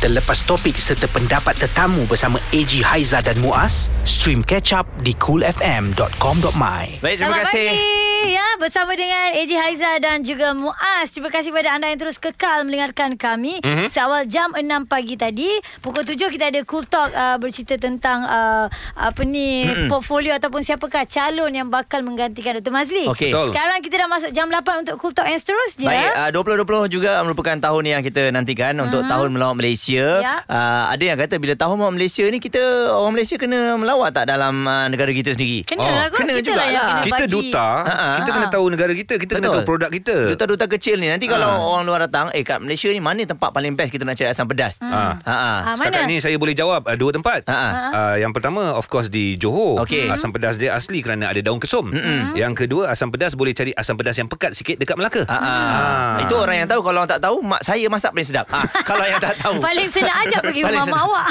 Terlepas topik serta pendapat tetamu bersama AG Haiza dan Muaz, stream catch up di coolfm.com.my. Baik, terima Selamat kasih. pagi ya bersama dengan AJ Haiza dan juga Muaz. Terima kasih kepada anda yang terus kekal mendengarkan kami. Mm-hmm. Seawal jam 6 pagi tadi, pukul 7 kita ada Cool Talk uh, bercerita tentang uh, apa ni mm-hmm. portfolio ataupun siapakah calon yang bakal menggantikan Dr. Mazli. Okey. Betul. Sekarang kita dah masuk jam 8 untuk Cool Talk yang seterusnya. Baik, uh, 2020 juga merupakan tahun yang kita nantikan uh-huh. untuk tahun melawat Malaysia. Ya. Uh, ada yang kata bila tahun melawat Malaysia ni kita orang Malaysia kena melawat tak dalam uh, negara kita sendiri? Kena Oh, lah kot. kena kita lah yang jugalah. kena Kita bagi. duta Ha-ha. Kita kena tahu negara kita Kita kena tahu produk kita Duta-duta kecil ni nanti kalau Ha. orang luar datang, eh kat Malaysia ni mana tempat paling best kita nak cari asam pedas? Ah. Ha. Ha. Ah, Setakat mana? ni saya boleh jawab uh, Dua tempat Ha, ha. uh, Yang pertama Of course di Johor Okey. Asam pedas dia asli Kerana ada daun kesum Mm-mm. Yang kedua Asam pedas boleh cari Asam pedas yang pekat sikit Dekat Melaka Ha, ha. Ah. Itu orang yang tahu Kalau orang tak tahu Mak saya masak paling sedap ha. Kalau yang tak tahu Paling senang aja pergi rumah mak awak.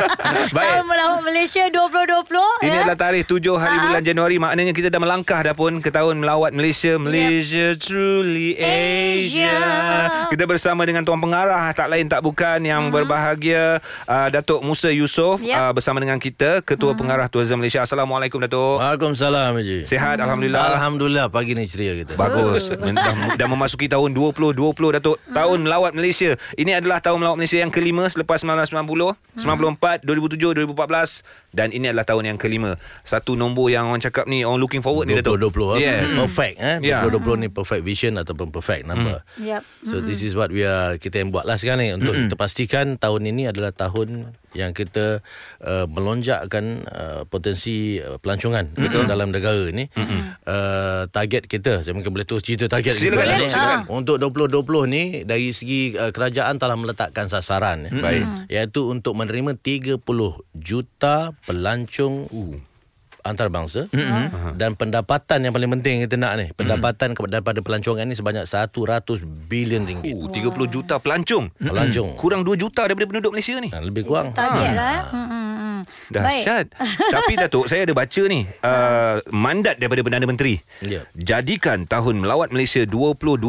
Baik. Tahun melawat Malaysia 2020. Ini ya. adalah tarikh 7 hari Ha. bulan Januari Maknanya kita dah melangkah dah pun Ke tahun melawat Malaysia Malaysia truly Asia. Asia. Kita bersama dengan Tuan Pengarah Tak lain tak bukan Yang berbahagia uh, Datuk Musa Yusof Yep. uh, Bersama dengan kita Ketua Pengarah Tourism Malaysia. Assalamualaikum Datuk. Waalaikumsalam Haji. Sihat Alhamdulillah. Alhamdulillah pagi ni ceria kita. Bagus. Dah, dah memasuki tahun 2020 Datuk. Tahun melawat Malaysia. Ini adalah tahun melawat Malaysia yang kelima Selepas 1990 94 2007 2014 Dan ini adalah tahun yang kelima. Satu nombor yang orang cakap ni Orang looking forward ni Datuk. 2020 Yes Perfect eh? Ya. 2020 ni perfect vision Ataupun perfect number. Yep. So this is what we are Kita yang buat lah sekarang ni Untuk kita pastikan Tahun ini adalah tahun Yang kita uh, Melonjakkan uh, Potensi uh, Pelancongan Betul Dalam negara ni. Uh, Target kita Saya mungkin boleh terus cerita target Silakan, kita Datuk, silakan. Untuk 2020 ni Dari segi uh, Kerajaan telah meletakkan sasaran eh, Baik. Iaitu untuk menerima 30 juta Pelancong antarabangsa mm-hmm. dan pendapatan yang paling penting kita nak ni pendapatan mm-hmm. daripada pelancongan ni sebanyak 100 bilion ringgit Oh, 30 juta pelancong Pelancong. Kurang 2 juta daripada penduduk Malaysia ni Ha, lebih kurang Target lah. eh. Hmm, hmm, hmm. Dahsyat Tapi Datuk Saya ada baca ni uh, Mandat daripada Perdana Menteri Ya. Jadikan tahun melawat Malaysia 2020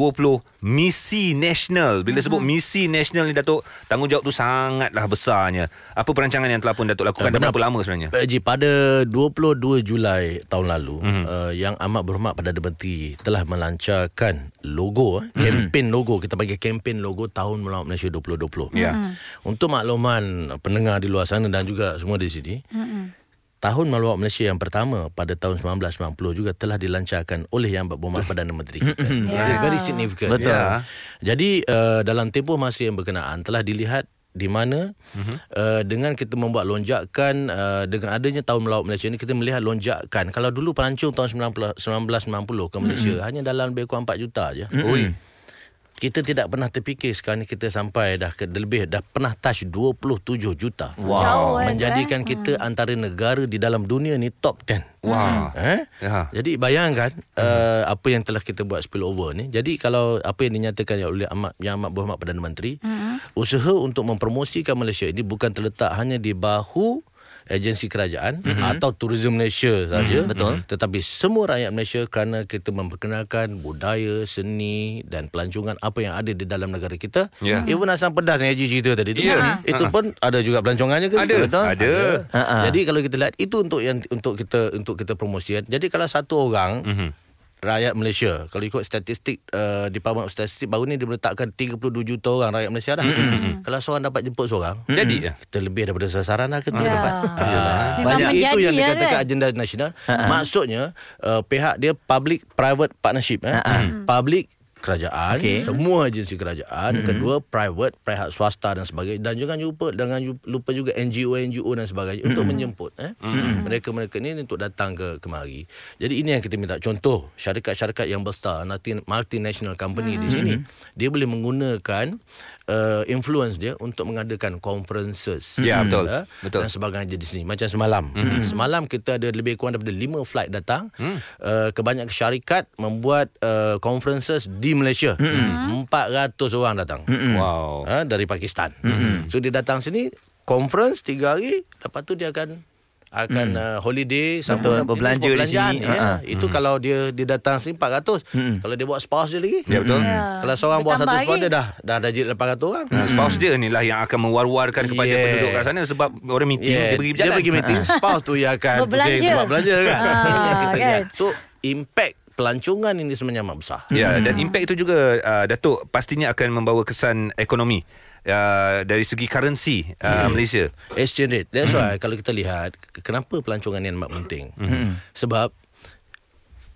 Misi nasional Bila sebut misi nasional ni Datuk Tanggungjawab tu sangatlah besarnya Apa perancangan yang telah pun Datuk lakukan Dah benar. berapa lama sebenarnya? Pak Haji, pada 22 Julai tahun lalu mm-hmm. uh, yang amat berhormat Perdana Menteri telah melancarkan logo eh, kempen logo kita panggil kempen logo tahun melawat Malaysia 2020. Ya. Untuk makluman pendengar di luar sana dan juga semua di sini. Tahun melawat Malaysia yang pertama pada tahun 1990 juga telah dilancarkan oleh yang berhormat Perdana Menteri kita. Ya. It's very significant. Betul. Ya. Jadi uh, dalam tempoh masa yang berkenaan telah dilihat di mana uh-huh. uh, dengan kita membuat lonjakan uh, dengan adanya tahun melawat Malaysia ni kita melihat lonjakan kalau dulu pelancong tahun 1990 ke Malaysia uh-huh. hanya dalam lebih kurang 4 juta aja. Uh-huh. Ui. Kita tidak pernah terfikir sekarang ni kita sampai dah ke lebih dah pernah touch 27 juta. Jauh, eh, Menjadikan eh. kita antara negara di dalam dunia ni top 10. Wah. Eh? Ya. Jadi bayangkan uh, apa yang telah kita buat spill over ni. Jadi kalau apa yang dinyatakan oleh amat yang amat berhormat Perdana Menteri, usaha untuk mempromosikan Malaysia ini bukan terletak hanya di bahu agensi kerajaan mm-hmm. atau tourism Malaysia saja mm-hmm. betul. tetapi semua rakyat Malaysia kerana kita memperkenalkan budaya seni dan pelancongan apa yang ada di dalam negara kita Ya. even asam pedas yang Haji cerita tadi tu Ya. itu pun ada juga pelancongannya ke Ada. betul Ada. Ha-ha. jadi kalau kita lihat itu untuk yang untuk kita untuk kita promosikan jadi kalau satu orang Mhm. Rakyat Malaysia kalau ikut statistik uh, Department of Statistik baru ni dia meletakkan 32 juta orang rakyat Malaysia dah kalau seorang dapat jemput seorang Jadi ya. kita lebih daripada sasaran lah kita Ya. dapat. Memang Banyak menjadi itu yang ya, dikatakan kan? agenda nasional. Maksudnya uh, pihak dia public private partnership eh. Public kerajaan, Okey. semua agensi kerajaan, kedua private, pihak swasta dan sebagainya dan jangan lupa jangan lupa juga NGO NGO dan sebagainya untuk menjemput eh. Mereka-mereka ni untuk datang ke kemari. Jadi ini yang kita minta contoh syarikat-syarikat yang besar multi- multinational company di sini dia boleh menggunakan uh, influence dia untuk mengadakan conferences. Ya, betul. Eh, Betul. Dan sebagainya di sini. Macam semalam. Mm-hmm. Semalam kita ada lebih kurang daripada 5 flight datang. Mm. Uh, kebanyakan syarikat membuat uh, conferences di Malaysia. Mm-hmm. 400 orang datang. Mm-hmm. Wow. Uh, dari Pakistan. Mm-hmm. So dia datang sini conference 3 hari lepas tu dia akan akan uh, holiday bisnes berbelanja di perbelanjaan, sini. ya. Ha-ha. Itu kalau dia dia datang sini 400. Kalau dia bawa spouse dia lagi. Ya betul. Ya. Kalau seorang Bertambah satu spouse dia dah dah ada jadi 800 orang. Hmm. Spouse dia ni lah yang akan mewar-warkan kepada Yeah. penduduk kat sana sebab orang meeting Yeah. dia pergi berjalan. Dia pergi meeting spouse tu yang akan Berbelanja. pusing tempat belanja kan. Ah, kita kan? So impact pelancongan ini sebenarnya amat besar. Ya, dan impact itu juga uh, Datuk pastinya akan membawa kesan ekonomi uh, dari segi currency uh, Malaysia. Exchange rate. That's why kalau kita lihat kenapa pelancongan ni amat penting. Sebab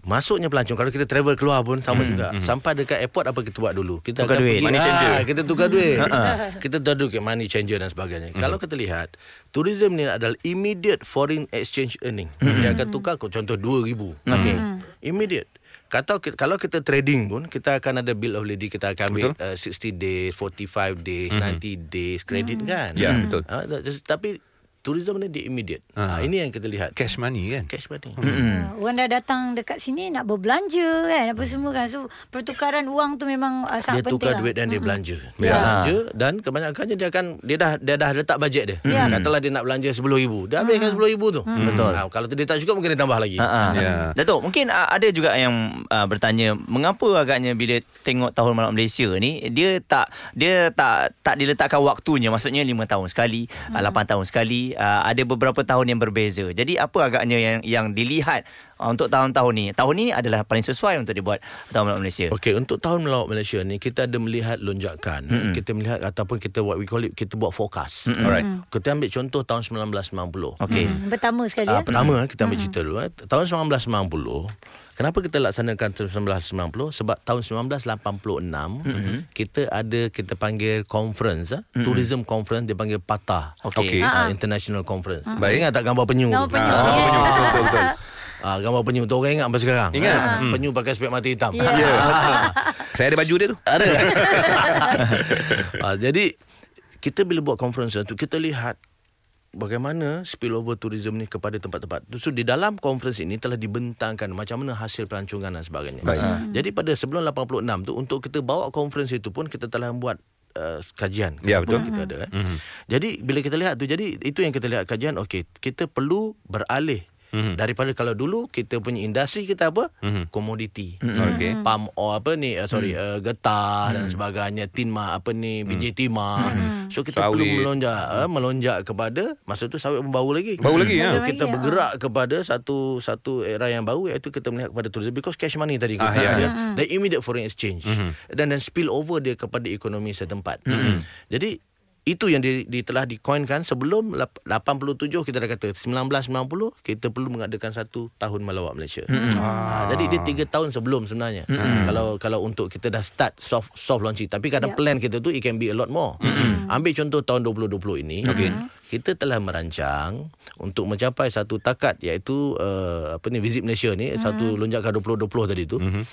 Masuknya pelancong Kalau kita travel keluar pun Sama juga. Sampai dekat airport Apa kita buat dulu? Kita Tukar akan duit. pergi, Money changer. Ah, Kita tukar duit. Kita tukar duit Money changer dan sebagainya. Kalau kita lihat Tourism ni adalah Immediate foreign exchange earning. Dia akan tukar Contoh 2,000 Okey. Immediate. Kata, kalau kita trading pun Kita akan ada bill of lading Kita akan ambil uh, 60 days 45 days 90 days Credit kan? Ya, betul. Ah, Tapi Tourism ni dia immediate Ah, Ini yang kita lihat Cash money kan? Cash money Hmm. Orang dah datang dekat sini nak berbelanja kan apa semua kan. So pertukaran wang tu memang uh, dia sangat penting. tukar lah. duit dan dia belanja. Dia belanja dan kebanyakannya dia akan dia dah dia dah letak bajet dia. Ya. Katalah dia nak belanja RM10,000. Dia habiskan RM10,000 tu. Betul. Ha, kalau tu dia tak cukup mungkin dia tambah lagi. Ha ah. Ya. Datuk, mungkin uh, ada juga yang uh, bertanya mengapa agaknya bila tengok tahun malam Malaysia ni dia tak dia tak tak diletakkan waktunya maksudnya 5 tahun sekali, hmm. uh, 8 tahun sekali, uh, ada beberapa tahun yang berbeza. Jadi apa agaknya yang yang dilihat uh, untuk tahun-tahun ni? Tahun ni adalah paling sesuai untuk dibuat tahun malam Malaysia. Okey, untuk tahun melawat Malaysia ni kita ada melihat lonjakan. Mm-hmm. Kita melihat ataupun kita what we call it kita buat forecast. Mm-hmm. Alright. Kita ambil contoh tahun 1990. Okey. Hmm, pertama sekali Ah, ya. pertama mm-hmm. kita ambil cerita dulu eh. Tahun 1990 Kenapa kita laksanakan tahun 1990 sebab tahun 1986 mm-hmm. kita ada kita panggil conference eh, mm-hmm. tourism conference dia panggil PATA. Okey. Okey. Uh, international conference. Ah. Mm-hmm. Baik ingat tak gambar penyu? Gambar penyu. Ah, Ya. penyu betul betul. betul. Ah, gambar penyu tu orang ingat sampai sekarang. Ingat. Ah, Hmm. Penyu pakai spek mata hitam. Ya. Ya. Saya ada baju dia tu. Ada. ah, jadi kita bila buat conference tu kita lihat bagaimana spillover tourism ni kepada tempat-tempat. So di dalam conference ini telah dibentangkan macam mana hasil pelancongan dan sebagainya. Baik. Ah, Jadi pada sebelum 86 tu untuk kita bawa conference itu pun kita telah buat Uh, kajian Ya, betul. kita ada eh? Mhm. Jadi bila kita lihat tu jadi itu yang kita lihat kajian okey kita perlu beralih Mhm. daripada kalau dulu kita punya industri kita apa? Mhm. komoditi. Okey. palm oil apa ni uh, sorry uh, getah dan sebagainya tin ma apa ni biji timah so kita Sawit. perlu melonjak uh, melonjak kepada masa tu sawit pun bau lagi. Bau lagi, ya? so kita lagi, bergerak kepada satu satu era yang baru iaitu kita melihat kepada tourism because cash money tadi Ah, kita ya, kata ya. dan immediate foreign exchange. Dan dan spill over dia kepada ekonomi setempat. Jadi itu yang di, di telah dikoinkan sebelum lap- 87 kita dah kata 1990 kita perlu mengadakan satu tahun melawat Malaysia. Mm-hmm. Ha, jadi dia tiga tahun sebelum sebenarnya. Mm-hmm. Kalau kalau untuk kita dah start soft soft launching tapi kadang Yeah. plan kita tu it can be a lot more. Mm-hmm. Ambil contoh tahun 2020 ini. Okay. Kita telah merancang untuk mencapai satu takat iaitu uh, apa ni visit Malaysia ni mm-hmm. satu lonjakan 2020 tadi tu. Mm-hmm.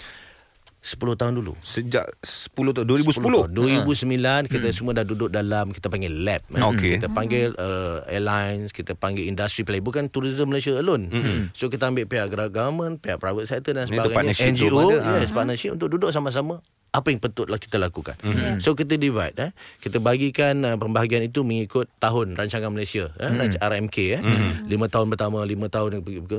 10 tahun dulu. Sejak 10 tahun 2010. 2010. 2009 kita semua dah duduk dalam kita panggil lab. eh. Okey. Kita panggil uh, airlines, kita panggil industry player bukan tourism Malaysia alone. So kita ambil pihak government, pihak private sector dan sebagainya, NGO, ada, yes, partnership untuk duduk sama-sama apa yang patutlah kita lakukan. So kita divide eh. Kita bagikan uh, pembahagian itu mengikut tahun rancangan Malaysia eh, rancangan RMK eh. 5 tahun pertama, 5 tahun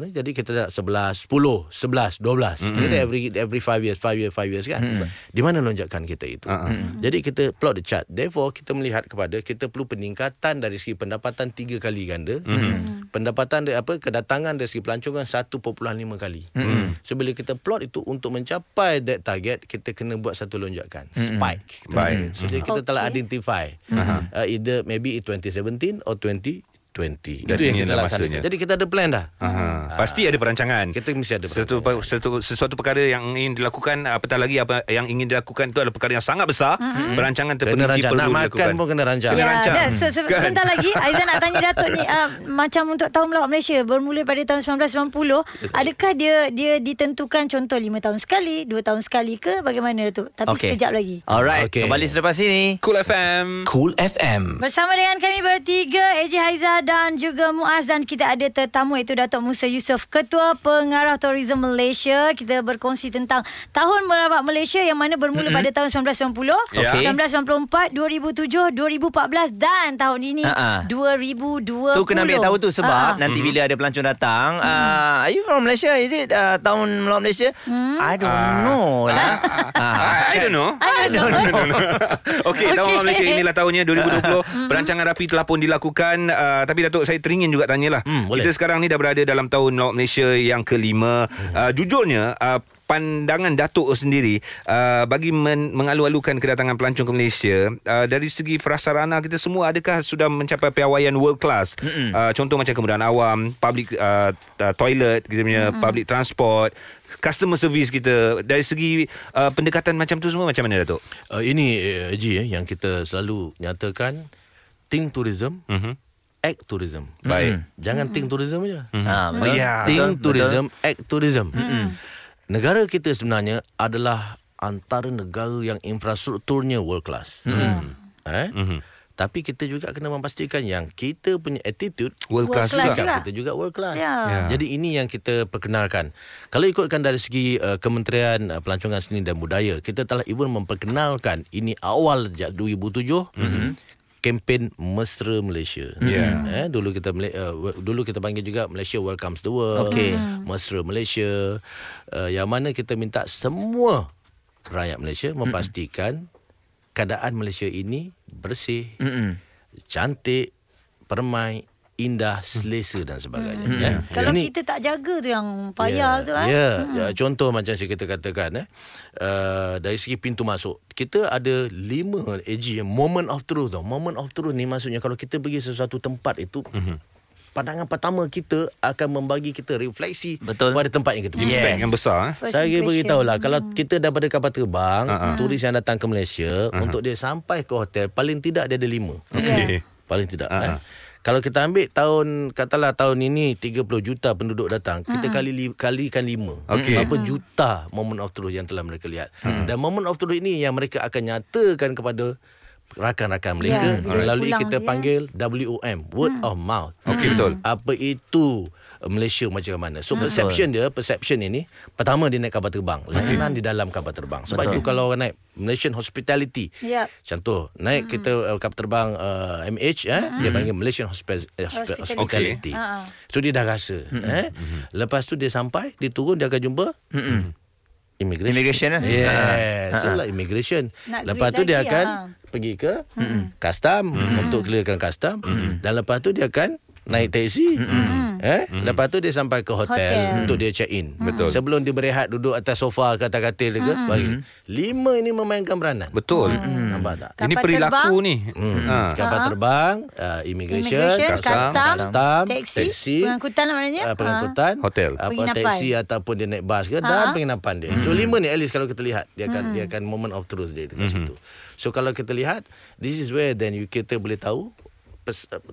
jadi kita dah 11, 10, 11, 12. Kita every every 5 years, 5 years, 5 years kan. Di mana lonjakan kita itu? Uh-uh. Jadi kita plot the chart. Therefore kita melihat kepada kita perlu peningkatan dari segi pendapatan 3 kali ganda. Mm-hmm. Pendapatan dari apa kedatangan dari segi pelancongan 1.5 kali. Mm-hmm. So bila kita plot itu untuk mencapai that target kita kena buat satu lonjakan mm-hmm. spike. Baik. So mm-hmm. kita okay. telah identify mm-hmm. uh, either maybe 2017 or 20 20 itu yang kita laksanakan. jadi kita ada plan dah. Aha. Ha. pasti ada perancangan. Kita mesti ada sesuatu, perancangan. sesuatu sesuatu perkara yang ingin dilakukan apatah lagi apa yang ingin dilakukan itu adalah perkara yang sangat besar. Mm-hmm. mm-hmm. perancangan terpenuhi perlu nak dilakukan. nak makan pun kena rancang. Ya, kena ya, rancang. dah, se- se- kan? sebentar lagi Aizan nak tanya Datuk ni uh, macam untuk tahun melawat Malaysia bermula pada tahun 1990 adakah dia dia ditentukan contoh 5 tahun sekali 2 tahun sekali ke? Bagaimana Datuk? Tapi okay. sekejap lagi. Alright okay. kembali selepas ini. Cool FM Cool FM bersama dengan kami bertiga AJ Haizan dan juga Muaz dan kita ada tetamu iaitu Datuk Musa Yusof, Ketua Pengarah Tourism Malaysia. Kita berkongsi tentang tahun merawat Malaysia yang mana bermula mm-hmm. pada tahun 1990, Ya. Okey. 1994, 2007, 2014 dan tahun ini Ha-ha. 2020. Tu kena ambil tahu tu sebab Ha-ha. nanti bila ada pelancong datang, uh, are you from Malaysia? Is it uh, tahun melawat Malaysia? I don't Ah. know lah. I, I don't know. I don't know. Okey, tahun Okey. Malam Malaysia inilah tahunnya 2020. Perancangan rapi telah pun dilakukan. Uh, tapi Datuk, saya teringin juga tanyalah. Hmm, boleh. Kita sekarang ni dah berada dalam tahun Melawat Malaysia yang kelima. Uh, jujurnya, uh, pandangan Datuk sendiri uh, bagi men- mengalu-alukan kedatangan pelancong ke Malaysia uh, dari segi prasarana kita semua adakah sudah mencapai piawaian world class uh, contoh macam kemudahan awam public uh, uh, toilet kita punya public transport customer service kita dari segi uh, pendekatan macam tu semua macam mana Datuk Uh, ini uh, Haji eh, yang kita selalu nyatakan think tourism, Mhm. Act tourism. Baik. Jangan think tourism aja. Ha, betul. Ya. Think Betul, tourism, act tourism. Negara kita sebenarnya adalah antara negara yang infrastrukturnya world class. Eh? Mhm. Tapi kita juga kena memastikan yang kita punya attitude world class class juga kita juga world class. Ya. Ya. Jadi ini yang kita perkenalkan. Kalau ikutkan dari segi uh, Kementerian uh, Pelancongan Seni dan Budaya, kita telah even memperkenalkan ini awal sejak 2007. Mm-hmm. Kempen Mesra Malaysia. Ya. Eh dulu kita uh, dulu kita panggil juga Malaysia Welcomes the World. Okey. Mesra Malaysia. Uh, yang mana kita minta semua rakyat Malaysia memastikan keadaan Malaysia ini bersih, Mm-mm. cantik, permai, indah, selesa dan sebagainya. Hmm. Ya. Kalau Ini- kita tak jaga tu yang payah tu Ya, kan. ya. Ya, contoh macam saya kita katakan eh uh, dari segi pintu masuk. Kita ada lima AG moment of truth tau. Moment of truth ni maksudnya kalau kita pergi sesuatu tempat itu pandangan pertama kita akan membagi kita refleksi Betul. pada tempat yang kita pergi. impact yang besar eh? First Saya impression. beritahu lah Kalau kita daripada kapal terbang Ha-ha. Turis yang datang ke Malaysia Untuk dia sampai ke hotel Paling tidak dia ada lima Okey. Paling tidak Ha-ha. eh. Kalau kita ambil tahun Katalah tahun ini 30 juta penduduk datang Kita kali li, kalikan lima. Okey. Berapa juta Moment of truth yang telah mereka lihat. Dan moment of truth ini Yang mereka akan nyatakan kepada Rakan-rakan mereka. Bila Melalui kita ya. panggil WOM Word of mouth. Okey, betul. apa itu Malaysia macam mana. So perception dia, perception ini pertama dia naik kapal terbang, layanan di dalam kapal terbang. Sebab Betul. itu kalau orang naik Malaysian hospitality. Yep. Contoh, naik kita uh, kapal terbang uh, MH eh dia panggil Malaysian Hospi- eh, hospi- Hospitality. hospitality. Ha. So dia dah rasa eh. Lepas tu dia sampai, dia turun dia akan jumpa Immigration. Immigration lah. Yeah. Ha, So lah immigration. Nak lepas tu dia akan ha. pergi ke custom untuk clearkan custom. Dan lepas tu dia akan naik teksi. Eh, lepas tu dia sampai ke hotel, Hotel. untuk dia check in. Betul. Sebelum dia berehat duduk atas sofa ke atas katil dia ke, bagi. Lima ini memainkan peranan. betul Nampak tak? ini Kapal perilaku terbang. ni Hmm. ha. Kapal terbang, uh, immigration, Immigration, custom, custom, custom, taksi, taksi, pengangkutan lah maknanya. uh, pengangkutan, Hotel. apa Penginapan. taksi ataupun dia naik bas ke dan Ha. penginapan dia. So lima ni at least kalau kita lihat dia akan dia akan moment of truth dia dekat situ. So kalau kita lihat this is where then you kita boleh tahu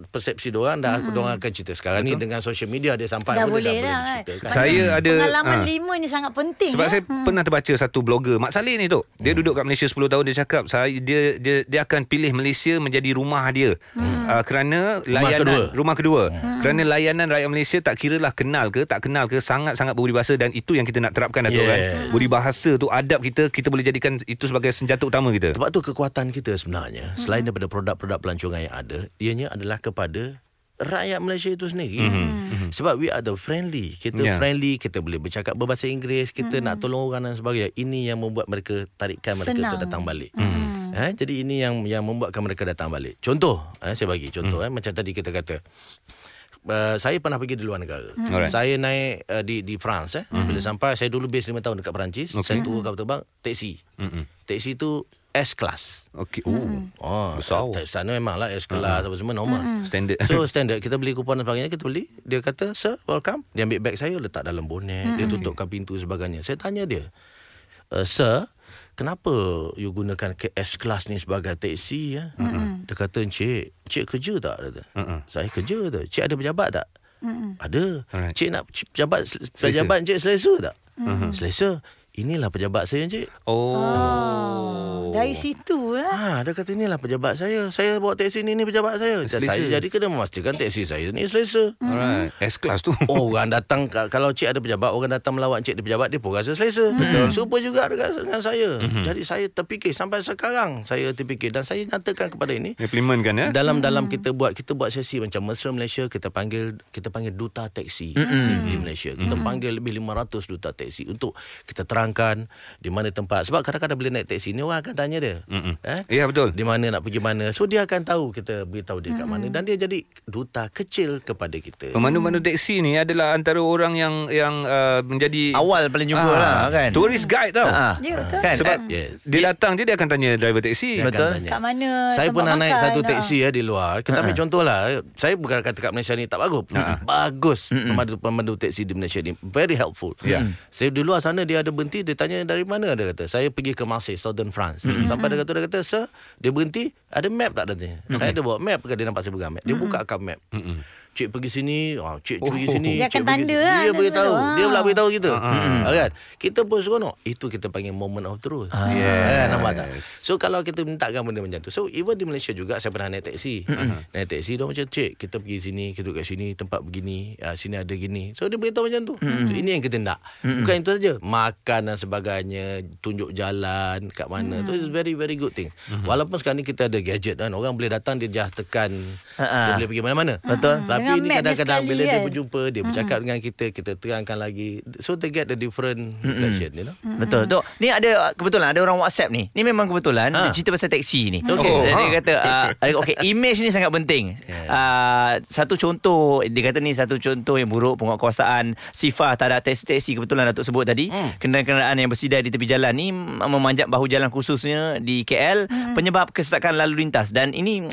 persepsi dia orang dah hmm. orang akan cerita. Sekarang ni dengan social media dia sampai Dah boleh lah kan. cerita kan. Saya ada Pengalaman ha. lima ni sangat penting. Sebab ya. saya pernah terbaca satu blogger Mak Saleh ni tu. Dia duduk kat Malaysia 10 tahun dia cakap saya dia dia dia akan pilih Malaysia menjadi rumah dia. Uh, kerana layanan kedua. rumah kedua. Kerana layanan rakyat Malaysia tak kira lah kenal ke tak kenal ke sangat-sangat budi bahasa dan itu yang kita nak terapkan Datuk Yeah. kan. Budi bahasa tu adab kita kita boleh jadikan itu sebagai senjata utama kita. Sebab tu kekuatan kita sebenarnya selain daripada produk-produk pelancongan yang ada, ianya adalah kepada rakyat Malaysia itu sendiri. Mm-hmm. Sebab we are the friendly. Kita yeah. friendly, kita boleh bercakap berbahasa Inggeris, kita mm-hmm. nak tolong orang dan sebagainya. Ini yang membuat mereka tarikkan mereka Senang. untuk datang balik. Mm-hmm. Eh, jadi ini yang yang membuatkan mereka datang balik. Contoh, eh, saya bagi contoh mm. eh macam tadi kita kata Uh, saya pernah pergi di luar negara. Alright. Saya naik uh, di di France eh. Bila sampai saya dulu base 5 tahun dekat Perancis, Okay. saya turun kapal terbang taksi. Mm-mm. Taksi tu S class. Okey. Oh. Oh, Besar. tak- Sana memang lah S kelas apa semua normal. Standard. So standard kita beli kupon dan sebagainya kita beli. Dia kata, "Sir, welcome." Dia ambil beg saya letak dalam bonet, dia tutupkan pintu sebagainya. Saya tanya dia, uh, "Sir, kenapa you gunakan ke- S class ni sebagai taksi ya?" Dia kata, "Encik, cik kerja tak?" Dia kata. Mm-mm. Saya kerja tu. Cik ada pejabat tak? Ada. Alright. Cik nak pejabat pejabat cik selesa tak? Selesa. Inilah pejabat saya encik Oh. Dari situ lah. Ha, dia kata inilah pejabat saya. Saya bawa teksi ni, ni pejabat saya. Selesa. saya jadi kena memastikan teksi saya ni selesa. Alright. S-class tu. Oh, orang datang ka- kalau cik ada pejabat, orang datang melawat cik di pejabat dia pun rasa selesa. Betul. Super juga dengan, dengan saya. Mm-hmm. Jadi saya terfikir sampai sekarang saya terfikir dan saya nyatakan kepada ini Implement kan ya? dalam dalam kita buat kita buat sesi macam Mesra Malaysia kita panggil kita panggil duta teksi mm-hmm. di Malaysia. Kita mm-hmm. panggil lebih 500 duta teksi untuk kita terangkan di mana tempat sebab kadang-kadang bila naik teksi ni orang akan tanya dia. Mm-mm. Eh? Ya betul. Di mana nak pergi mana. So dia akan tahu kita beritahu dia kat mana dan dia jadi duta kecil kepada kita. Pemandu-pemandu teksi ni adalah antara orang yang yang uh, menjadi Awal paling jumpa Ah, lah kan. Tourist guide tau. Ah, Ya, betul. Kan? Sebab Ah, Yes. dia datang je dia akan tanya driver teksi. Dia Betul. tanya. Kat mana Saya pernah naik makan, satu ah. teksi ya di luar. Kita ambil contoh lah. Saya bukan kata kat Malaysia ni tak bagus. Bagus pemandu pemandu teksi di Malaysia ni. Very helpful. Ya. Saya di luar sana dia ada berhenti dia tanya dari mana dia kata. Saya pergi ke Marseille, Southern France. Sampai dia kata dia kata, "Sir, dia berhenti, ada map tak?" dia tanya. Saya ada bawa map ke dia nampak saya pegang map. Dia buka kat map. Cik pergi sini, oh, cik Oh. pergi sini. Dia cik akan pergi tanda sini. lah, Dia beritahu. tahu. Dia pula Ah. beritahu kita. Ah, kan? Kita pun seronok. Itu kita panggil moment of truth. Yes. Eh, nampak tak? So kalau kita mintakan benda macam tu. So even di Malaysia juga saya pernah naik teksi. Naik teksi dia macam cik kita pergi sini, kita duduk kat sini, tempat begini, uh, sini ada gini. So dia beritahu macam tu. So, ini yang kita nak. Bukan itu saja. Makan dan sebagainya, tunjuk jalan kat mana. So it's very very good thing. Walaupun sekarang ni kita ada gadget kan. Orang boleh datang dia just tekan dia boleh pergi mana-mana. Betul. Tapi Dengan ini kadang-kadang bila dia kan. berjumpa, dia bercakap dengan kita, kita terangkan lagi. So they get the different reflection, you know. Betul. Tok, ni ada kebetulan ada orang WhatsApp ni. Ni memang kebetulan Ha. dia cerita pasal teksi ni. Okey. Dia, dia Ha. kata uh, okey image ni sangat penting. Yeah. Uh, satu contoh dia kata ni satu contoh yang buruk penguatkuasaan sifar terhadap teksi-teksi kebetulan Datuk sebut tadi. Hmm. Kenderaan-kenderaan yang bersidai di tepi jalan ni memanjat bahu jalan khususnya di KL penyebab kesesakan lalu lintas dan ini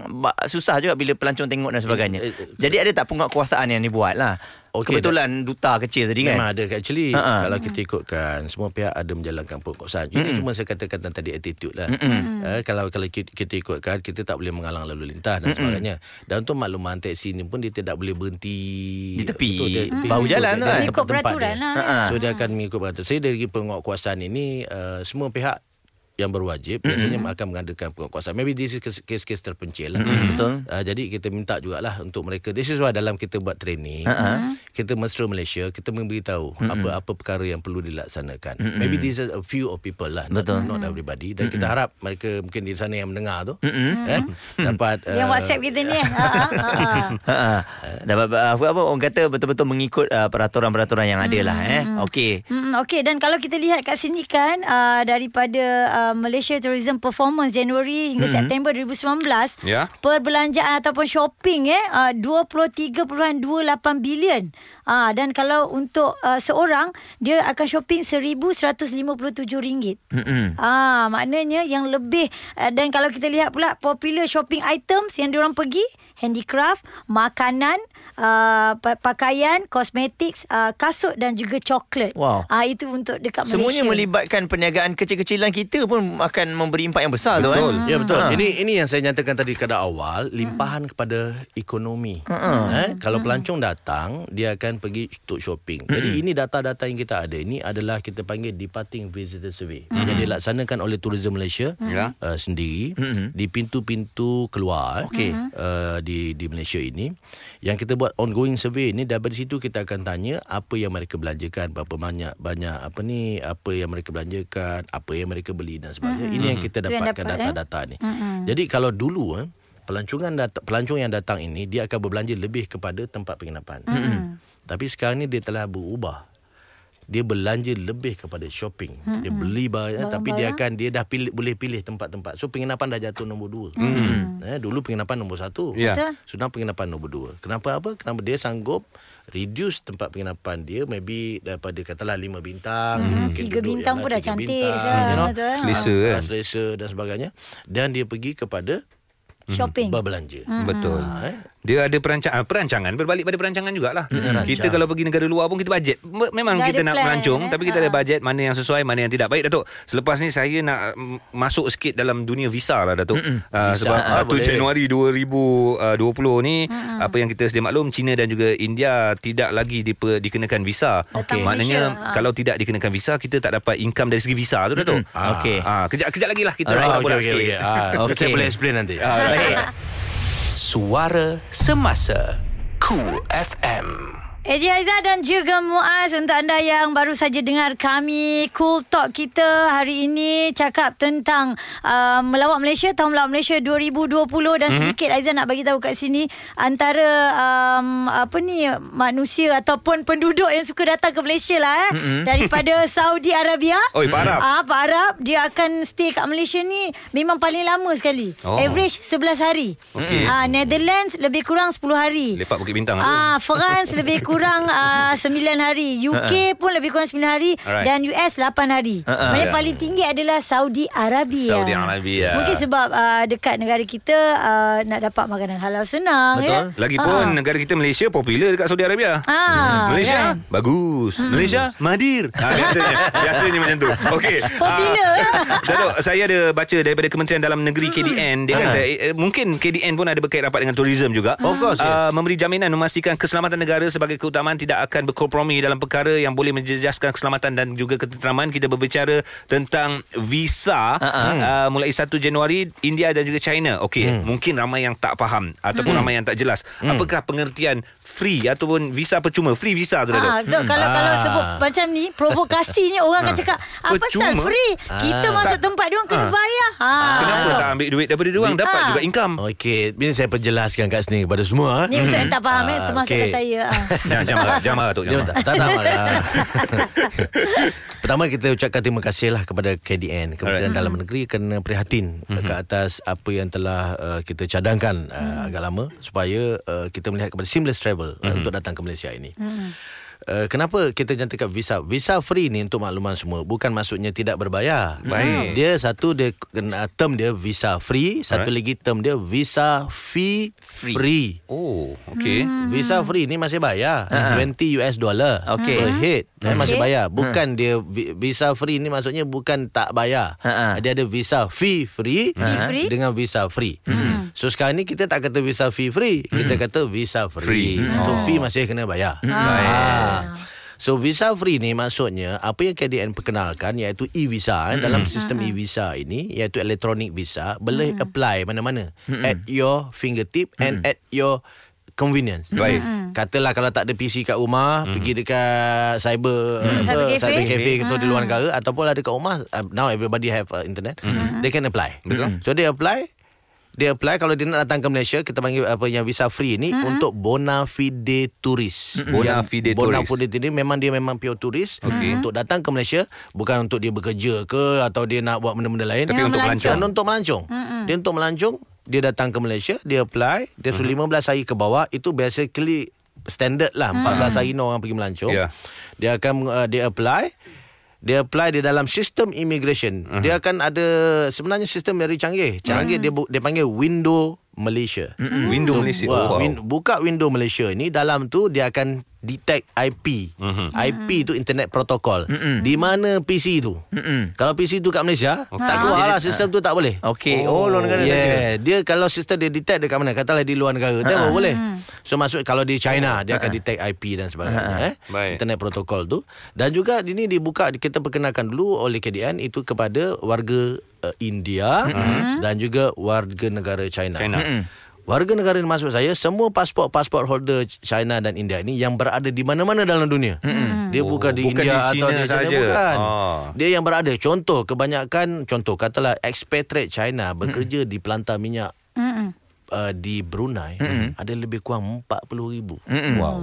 susah juga bila pelancong tengok dan sebagainya. Eh, eh, Jadi ada tak penguatkuasaan yang dibuat lah. Okey, kebetulan duta kecil tadi kan. Memang ada actually Ha-ha. Kalau kita ikutkan Semua pihak ada menjalankan penguatkuasaan Ini cuma saya katakan tadi attitude lah. Eh, Kalau kalau kita, kita ikutkan Kita tak boleh mengalang lalu lintas Dan sebagainya. Dan untuk makluman teksi ni pun Dia tidak boleh berhenti. Di tepi. Betul, dia- dia bahu ikut jalan dia- tu kan. Ikut peraturan dia. lah. Ha-ha. So dia akan mengikut peraturan. Saya dari penguatkuasaan ini uh, Semua pihak yang berwajib biasanya akan mengadakan penguatkuasaan. Maybe this is kes- kes-kes terpencil lah. betul. Uh, jadi kita minta jugalah untuk mereka. This is why dalam kita buat training, Uh-huh. kita mesra Malaysia, kita memberitahu apa-apa perkara yang perlu dilaksanakan. Maybe this is a few of people lah. not- Betul. Not, everybody. Dan kita harap mereka mungkin di sana yang mendengar tu eh, dapat Yang uh, WhatsApp kita ni. Ha, ha, ha. Dapat apa, apa orang kata betul-betul mengikut uh, peraturan-peraturan yang ada lah eh. Okey. Hmm, Okey dan kalau kita lihat kat sini kan uh, daripada uh, Malaysia Tourism Performance Januari hingga mm-hmm. September 2019 Ya. perbelanjaan ataupun shopping eh uh, 23.28 bilion. Ah dan kalau untuk uh, seorang dia akan shopping 1157 ringgit. Ah maknanya yang lebih uh, dan kalau kita lihat pula popular shopping items yang diorang pergi handicraft, makanan, uh, pa- pakaian, kosmetik, uh, kasut dan juga coklat. Wow. Ah itu untuk dekat Semuanya Malaysia. melibatkan perniagaan kecil-kecilan kita pun akan memberi impak yang besar Betul. tu eh. Ya betul. Ha. Ini ini yang saya nyatakan tadi pada awal, limpahan kepada ekonomi. Eh, kalau pelancong datang, dia akan pergi untuk shopping. Jadi ini data-data yang kita ada ini adalah kita panggil departing visitor survey yang dilaksanakan oleh Tourism Malaysia Ya. uh, sendiri di pintu-pintu keluar Okey. uh, di di Malaysia ini yang kita buat ongoing survey ni daripada situ kita akan tanya apa yang mereka belanjakan berapa banyak banyak apa ni apa yang mereka belanjakan apa yang mereka beli dan sebagainya. Ini yang kita yang dapatkan dapat, eh? data-data ni. Jadi kalau dulu eh pelancongan dat- pelancong yang datang ini dia akan berbelanja lebih kepada tempat penginapan. Tapi sekarang ni dia telah berubah dia belanja lebih kepada shopping. Hmm. Dia beli barang tapi dia akan dia dah pilih, boleh pilih tempat-tempat. So penginapan dah jatuh nombor dua. Hmm. Eh, dulu penginapan nombor satu. Ya. Betul. Sudah penginapan nombor dua. Kenapa apa? Kenapa dia sanggup reduce tempat penginapan dia maybe daripada katalah lima bintang. mungkin Tiga bintang pun dah cantik, bintang, you know. Selesa kan? Selesa dan sebagainya. Dan dia pergi kepada shopping. berbelanja. Betul. Ha, eh? Dia ada perancangan perancangan berbalik pada perancangan jugalah. Hmm. Kita kalau pergi negara luar pun kita bajet. Me- Memang Dah kita nak plan, melancong eh? tapi kita Ha. ada bajet mana yang sesuai, mana yang tidak. Baik Datuk. Selepas ni saya nak mm, masuk sikit dalam dunia visa lah Datuk. Uh, Visa, sebab ah, 1 boleh. Januari 2020 ni apa yang kita sedia maklum China dan juga India tidak lagi dikenakan visa. Datang Maknanya Malaysia, ha. kalau tidak dikenakan visa kita tak dapat income dari segi visa tu Datuk. Ah. Okey. Ah, kejap kejap lagi lah kita Alright, borak-borak okay, okay, sikit. okay. Ah, Okey. Saya boleh explain nanti. Ah, Baik. Suara Semasa. Cool FM Eji Aizah dan juga Muaz untuk anda yang baru saja dengar kami Cool Talk kita hari ini cakap tentang uh, melawat Malaysia tahun melawat Malaysia 2020 dan mm-hmm. sedikit Aizah nak bagi tahu kat sini antara um, apa ni manusia ataupun penduduk yang suka datang ke Malaysia lah eh mm-hmm. daripada Saudi Arabia. Oi, Pak Arab. Ah, Pak Arab dia akan stay kat Malaysia ni memang paling lama sekali. Oh. Average 11 hari. Okey. Ah, Netherlands lebih kurang 10 hari. Lepak Bukit Bintang. Ah, France lebih kurang uh, 9 hari. UK pun lebih kurang 9 hari Alright. dan US 8 hari. Ha-ha. Maksudnya Ya. paling tinggi adalah Saudi Arabia. Saudi Arabia. Mungkin sebab uh, dekat negara kita uh, nak dapat makanan halal senang Betul. ya. Lagipun Ha. negara kita Malaysia popular dekat Saudi Arabia. Ah, Malaysia kan? bagus. Malaysia Mahathir. Ha, biasanya biasanya macam tu. Okey. Popular, Ah, ya. Datuk, saya ada baca daripada Kementerian Dalam Negeri KDN dia kata eh, mungkin KDN pun ada berkait rapat dengan tourism juga. Of course, yes. Ah, memberi jaminan memastikan keselamatan negara sebagai keutamaan tidak akan berkompromi dalam perkara yang boleh menjejaskan keselamatan dan juga ketenteraman. Kita berbicara tentang visa uh, mulai 1 Januari India dan juga China. Okey, mungkin ramai yang tak faham ataupun ramai yang tak jelas. Apakah pengertian free ataupun visa percuma? Free visa tu Datuk. Ah, betul. Kalau Hmm. kalau Ah. sebut macam ni provokasi ni orang akan cakap apa pasal Percuma? free? Kita Ah. masuk tempat dia orang kena Ah. bayar. Ha. Kenapa tak ambil duit daripada dia orang dapat Ah. juga income? Okey, ini saya perjelaskan kat sini kepada semua. Ni untuk yang tak faham eh Ah, termasuk kat saya. Ah. Jangan jangan marah, jangan marah tu. Jangan tak marah. tak tahu. ah. Pertama kita ucapkan terima kasih lah kepada KDN Kementerian Alright. Dalam Negeri kerana prihatin mm-hmm. ke atas apa yang telah uh, kita cadangkan uh, agak lama supaya uh, kita melihat kepada seamless travel mm-hmm. uh, untuk datang ke Malaysia ini. Mm-hmm. Uh, kenapa kita nyatakan visa Visa free ni untuk makluman semua Bukan maksudnya tidak berbayar Baik. Dia satu dia kena term dia visa free Satu Alright. lagi term dia visa fee free, free. Oh, okey. Visa free ni masih bayar uh-huh. 20 US dollar Okey. per head okay. masih Okey. bayar bukan dia vi- visa free ni maksudnya bukan tak bayar Ha-ha. dia ada visa fee free Fee free? dengan visa free so sekarang ni kita tak kata visa fee free kita kata visa free, Free. so fee masih kena bayar Ah. So visa free ni maksudnya apa yang KDN perkenalkan iaitu e-visa eh, dalam sistem e-visa ini iaitu electronic visa boleh apply mana-mana at your fingertip and at your convenience. Baik. Katalah kalau tak ada PC kat rumah, pergi dekat cyber apa, Cyber cafe. cyber cafe contoh di luar negara ataupun ada kat rumah uh, now everybody have uh, internet. They can apply. Betul. So they apply dia apply kalau dia nak datang ke Malaysia kita panggil apa yang visa free ni mm-hmm. untuk bona fide turis. Bona fide bona turis. fide ini memang dia memang pure turis Okey. untuk datang ke Malaysia bukan untuk dia bekerja ke atau dia nak buat benda-benda lain Tapi Memang untuk melancong. melancong. dan untuk melancong. Mm-hmm. Dia untuk melancong, dia datang ke Malaysia, dia apply, dia mm-hmm. 15 hari ke bawah, itu basically standard lah. 14 hari ni orang pergi melancong. Ya. Dia akan uh, dia apply dia apply di dalam sistem immigration. Uh-huh. Dia akan ada sebenarnya sistem very canggih. Canggih dia bu- dia panggil window Malaysia. Mm-mm. Window Malaysia. Wah, Oh, wow. win, buka window Malaysia ni dalam tu dia akan detect IP. Mhm. IP tu internet protocol. Di mana PC tu? Mm-mm. Kalau PC tu kat Malaysia, Okey. tak keluar lah sistem tu tak boleh. Okey. Oh, luar negara saja. Yeah, dia kalau sistem dia detect dekat mana? Katalah di luar negara, dia baru boleh. So maksud kalau di China dia akan detect IP dan sebagainya eh. Baik. Internet protokol tu. Dan juga ini dibuka kita perkenalkan dulu oleh KDN itu kepada warga uh, India dan juga warga negara China. China. Warga negara maksud saya semua pasport-pasport holder China dan India ni yang berada di mana-mana dalam dunia. Dia Oh, bukan di bukan India di atau di China saja. bukan. Ah. Dia yang berada contoh kebanyakan contoh katalah expatriate China bekerja di pelantar minyak Mm-mm. uh, di Brunei ada lebih kurang 40 ribu. Mm-mm. Wow.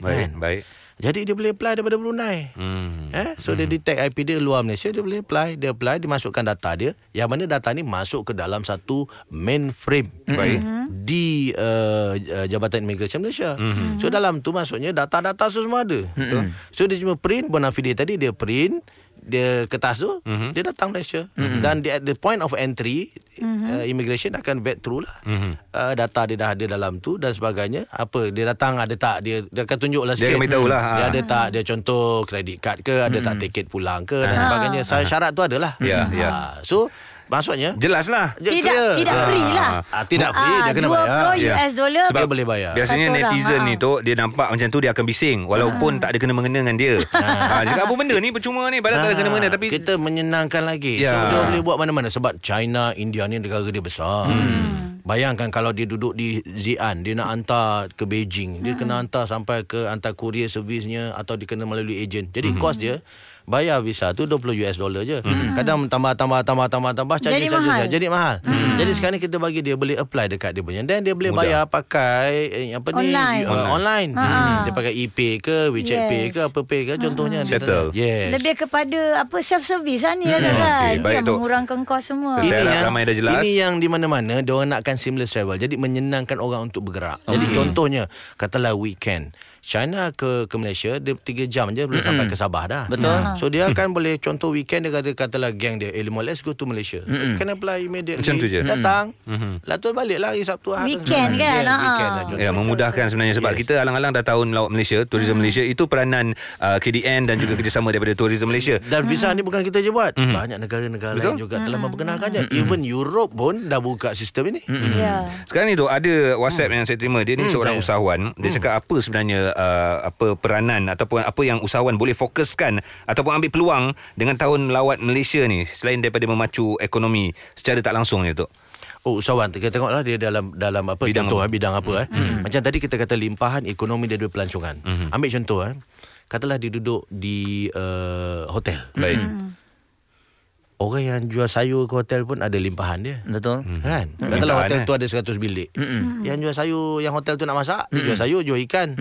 Baik, Kan? baik. Jadi dia boleh apply daripada Brunei. Hmm. Eh, so dia detect IP dia luar Malaysia dia boleh apply, dia apply, dia masukkan data dia. Yang mana data ni masuk ke dalam satu mainframe. Baik. Di uh, Jabatan Immigration Malaysia. Mhm. So dalam tu maksudnya data-data tu semua ada. So dia cuma print bona fide tadi dia print, dia kertas tu mm-hmm. dia datang Malaysia. Mm-hmm. dan dia, at the point of entry mm-hmm. uh, immigration akan vet through lah. Mm-hmm. uh, data dia dah ada dalam tu dan sebagainya. Apa dia datang ada tak? Dia dia akan tunjuk lah sikit akan beritahu lah, dia ha. ada tak? Dia contoh credit card ke? Ada tak tiket pulang ke? Dan sebagainya. Sa- syarat tu adalah. Ya, ya. Ah, so maksudnya Jelas lah. dia Tidak clear. tidak free lah. Ah, tidak free dia kena 20 bayar Ya. US dollar. Sebab dia boleh bayar Biasanya Satu orang, netizen ha. ni tu Dia nampak macam tu Dia akan bising Walaupun tak ada kena-mengena dengan dia ha. Cakap apa benda ni Percuma ni Padahal tak ada Ah, kena-mengena Tapi kita menyenangkan lagi. Ya. So dia boleh buat mana-mana sebab China, India ni negara dia besar. Hmm. Bayangkan kalau dia duduk di Xi'an, dia nak hantar ke Beijing, dia kena hantar sampai ke hantar courier servisnya atau dia kena melalui ejen. Jadi kos dia bayar visa tu 20 US dollar je. Kadang tambah tambah tambah tambah tambah Jadi charge mahal. Jadi mahal. Jadi sekarang ni kita bagi dia boleh apply dekat dia punya dan dia boleh bayar pakai eh, apa ni Online. uh, online. Ha. Dia pakai e-pay ke, WeChat Yes. Pay ke, apa pay ke contohnya. Dia Settle. Yes. Lebih kepada apa self service lah ni lah kan. Baik, yang Tok. mengurangkan kos semua. Harap yang, ramai dah jelas. Ini yang di mana-mana dia orang nakkan seamless travel. Jadi menyenangkan orang untuk bergerak. Jadi contohnya katalah weekend China ke ke Malaysia dia 3 jam je boleh sampai ke Sabah dah. Betul. So dia akan boleh contoh weekend dia kata katalah geng dia eh lima, let's go to Malaysia. So, can apply immediately. Macam tu je. Datang. Lepas tu balik lah hari Sabtu hari. Weekend kan, Yes, ha. weekend. Ya, memudahkan sebenarnya sebab Yes. kita alang-alang dah tahun laut Malaysia, tourism Malaysia itu peranan uh, KDN dan juga kerjasama daripada tourism Malaysia. Dan visa ni bukan kita je buat. Banyak negara-negara lain Betul. juga telah memperkenalkannya. Even Europe pun dah buka sistem ini. Ya. Sekarang ni tu ada WhatsApp yang saya terima. Dia ni seorang saya. usahawan. Dia cakap apa sebenarnya uh, apa peranan ataupun apa yang usahawan boleh fokuskan ataupun ambil peluang dengan tahun melawat Malaysia ni selain daripada memacu ekonomi secara tak langsung ni tu. Oh usahawan kita tengoklah dia dalam dalam apa Bidang contoh apa? eh, bidang apa eh. Macam tadi kita kata limpahan ekonomi dia dua pelancongan. Ambil contoh eh. Katalah dia duduk di uh, hotel. Baik. Orang yang jual sayur ke hotel pun ada limpahan dia. Betul. Kan? Limpahan, Katalah hotel eh. tu ada 100 bilik. Yang jual sayur yang hotel tu nak masak, dia jual sayur, jual ikan.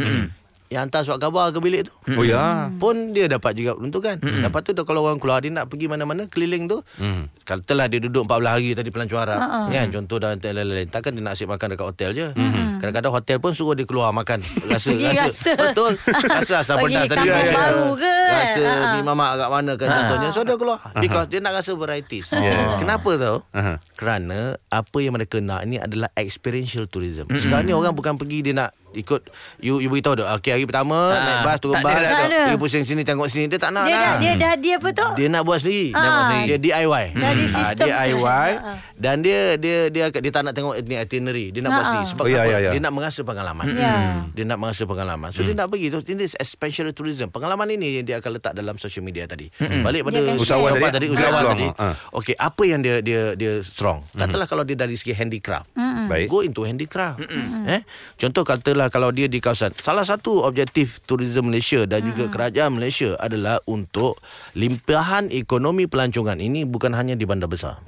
Yang hantar surat khabar ke bilik tu. Oh ya. Pun dia dapat juga peruntukan. Mm. Lepas tu kalau orang keluar dia nak pergi mana-mana keliling tu. Hmm. Katalah dia duduk 14 hari tadi pelancongan Arab. Uh-huh. Kan contoh dan lain-lain. Takkan dia nak asyik makan dekat hotel je. Mm. Kadang-kadang hotel pun suruh dia keluar makan. Rasa rasa, rasa. betul. Rasa asam Pergi pedas tadi. rasa- baru ke? Rasa Ha. mi mamak kat mana kan contohnya. So dia keluar. Because dia nak rasa varieties. Yeah. Kenapa tau? Aha. Kerana apa yang mereka nak ni adalah experiential tourism. Sekarang ni orang bukan pergi dia nak ikut you you beritahu dah okey hari pertama Ah, naik bas turun bas ada. pergi pusing sini tengok sini dia tak nak Dia dah dah dia dah dia apa tu? dia nak buat sendiri. Ah. Dia buat sendiri. Dia DIY. Ada Ah, sistem DIY tu. dan dia dia dia dia tak nak tengok itinerary. Dia nak buat Ah. sendiri sebab Oh, ya, apa? ya, ya. Dia nak merasa pengalaman. Ya. Dia nak merasa pengalaman. So dia nak pergi tu ini is special tourism. Pengalaman ini yang dia akan letak dalam social media tadi. Balik pada Dia Usahawan tadi, tadi ambil usahawan tadi. Ah. Okey, apa yang dia dia dia strong? Katalah kalau dia dari segi handicraft. Baik. Go into handicraft. Eh? Contoh katalah kalau dia di kawasan salah satu objektif tourism Malaysia dan juga kerajaan Malaysia adalah untuk limpahan ekonomi pelancongan ini bukan hanya di bandar besar.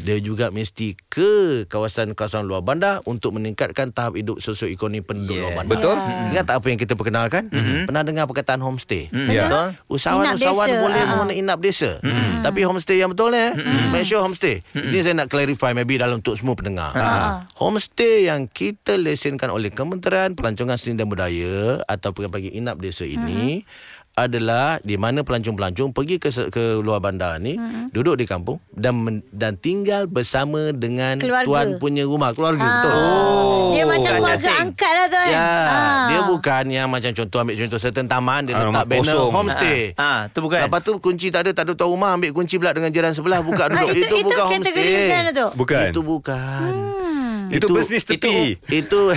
Dia juga mesti ke kawasan-kawasan luar bandar untuk meningkatkan tahap hidup sosioekonomi penduduk Yes. luar bandar. Betul. Ingat tak apa yang kita perkenalkan? Pernah dengar perkataan homestay? Ya. Betul. Usahawan-usahawan Inap desa. boleh Ah. mengenai inap desa. Tapi homestay yang betul ni, make sure homestay. Ini saya nak clarify maybe dalam untuk semua pendengar. Homestay yang kita lesenkan oleh Kementerian Pelancongan Seni dan Budaya atau bagi inap desa ini adalah di mana pelancong-pelancong pergi ke ke luar bandar ni duduk di kampung dan men, dan tinggal bersama dengan Keluarga. tuan punya rumah keluarga betul. Oh. Dia macam Bukan keluarga asing. angkat lah tu kan. Ya, Ah. dia bukan yang macam contoh ambil contoh certain taman dia Ah, letak banner kosong. homestay. Ah, tu bukan. Lepas tu kunci tak ada, tak ada tuan rumah ambil kunci pula dengan jiran sebelah buka duduk. itu, itu, itu bukan homestay. macam mana tu? Bukan. Itu bukan. Itu bisnes tepi. Itu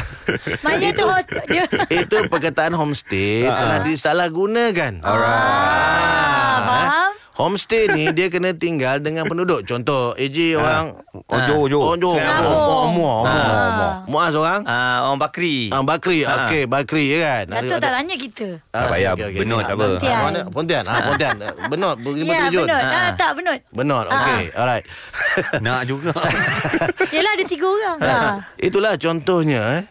Maknanya tu hot, dia itu perkataan homestay telah disalahgunakan. Ah, faham? Homestay ni dia kena tinggal dengan penduduk. Contoh AJ orang Ojo, ojo. Ojo. Singapura. Muaz Ah. Muaz orang. Ah, orang Bakri. Ah, Bakri. Ah. Okey, Bakri ya kan. Datuk tak tanya kita. Tak payah, benut tak apa. Pontian. Ah, mana? Pontian. Ah, Pontian. Benot, lima Ya, tujuh. benut. Ah. Ah, tak, benut. Benot. Okey. Alright. Nak juga. Yelah, ada tiga orang. Ah. Itulah contohnya eh.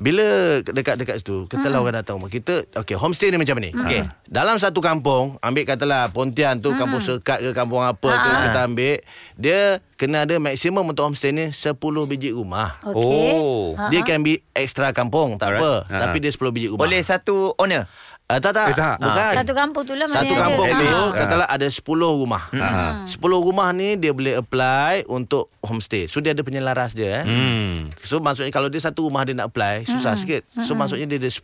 Bila dekat-dekat situ, katalah orang datang rumah kita, okey, homestay ni macam ni. Okey. Dalam satu kampung, ambil katalah Pontian tu, kampung Sekat ke kampung apa ke kita ambil, dia kena ada maksimum untuk homestay ni 10 biji rumah. Okey. Oh. Ah, Dia ah. can be extra kampung, tak Alright. apa. Ha. Tapi dia 10 biji rumah. Boleh satu owner. Ah, tak tak. Eh, tak. Bukan. Satu kampung tu lah mana Satu kampung ada. tu Ah. katalah ada 10 rumah. Ah. 10 rumah ni dia boleh apply untuk homestay. So dia ada penyelaras dia eh. Hmm. So maksudnya kalau dia satu rumah dia nak apply susah sikit. So maksudnya dia ada 10.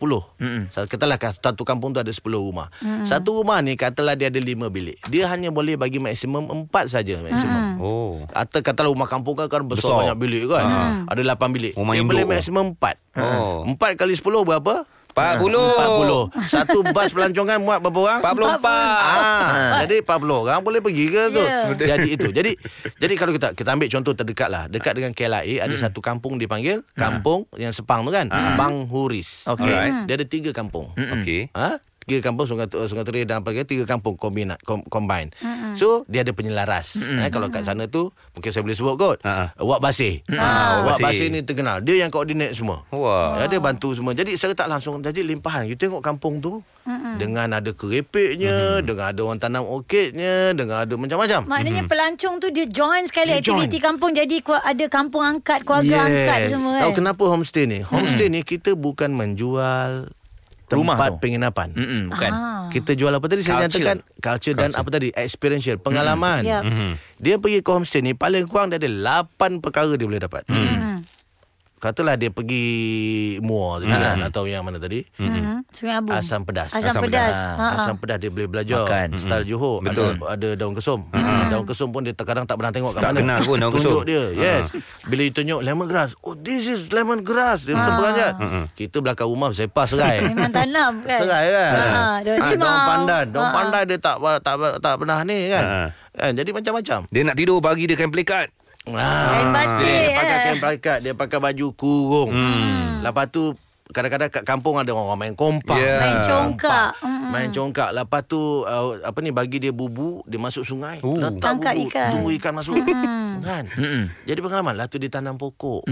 So, katalah kat satu kampung tu ada 10 rumah. Satu rumah ni katalah dia ada 5 bilik. Dia hanya boleh bagi maksimum 4 saja maksimum. Oh. Atau katalah rumah kampung kan, kan besar, Besar. banyak bilik kan. Ada 8 bilik. Rumah dia boleh maksimum 4. Oh. 4 kali 10 berapa? 40. 40. Satu bas pelancongan muat berapa orang? 44. Ah, jadi 40 orang boleh pergi ke tu. Ya. Jadi itu. Jadi jadi kalau kita kita ambil contoh terdekat lah. Dekat dengan KLIA ada satu kampung dipanggil kampung yang Sepang tu kan. Bang Huris. Okey. Alright. Dia ada tiga kampung. Okey. Ha? Tiga kampung Sungai Sungai Terai dan apa tiga kampung kombinat kom, combine. So dia ada penyelaras. Eh, kalau kat sana tu mungkin saya boleh sebut kot. Ha. Wak Basih. Ah, Wak Wak Basih ni terkenal. Dia yang koordinat semua. Wah. Ya, dia bantu semua. Jadi saya tak langsung jadi limpahan. You tengok kampung tu mm dengan ada kerepeknya, dengan ada orang tanam orkidnya, dengan ada macam-macam. Maknanya pelancong tu dia join sekali Dia aktiviti join. kampung jadi ada kampung angkat, keluarga angkat semua Tahu kan. kenapa homestay ni? Homestay ni kita bukan menjual Rumah tempat tu. penginapan. Mm-mm, bukan. Ah. Kita jual apa tadi saya Culture. nyatakan culture, dan apa tadi experiential pengalaman. Ya. Dia pergi ke homestay ni paling kurang dia ada 8 perkara dia boleh dapat. Hmm. Katalah dia pergi Muar tadi kan atau yang mana tadi? Hmm. Sungai Abu. Asam pedas. Asam, Asam pedas. pedas. Ha, ha. Asam pedas dia boleh belajar Makan. Style Johor Betul. Ada, ada daun kesum mm Daun kesum pun dia terkadang tak pernah tengok kat Tak mana kenal pun daun Tunjuk kesum. dia Yes Bila you tunjuk lemongrass Oh this is lemongrass Dia terperanjat Kita belakang rumah Sepas serai Memang tanam kan. Serai kan Ha, daun Ah, limau. Daun pandan Daun Ha, ha. pandan dia tak tak tak pernah ni kan Ha. kan Jadi macam-macam Dia nak tidur pagi dia kain pelikat. Kain basket, Dia pakai eh. kain pelikat Dia pakai baju kurung. Hmm. Lepas tu Kadang-kadang kat kampung ada orang main kompak. Ya. Main congkak. Mm-mm. Main congkak. Lepas tu uh, Apa ni Bagi dia bubu Dia masuk sungai. Oh. Letak Tangkap bubu ikan. Tunggu ikan masuk. Kan? Jadi pengalaman. Lepas tu dia tanam pokok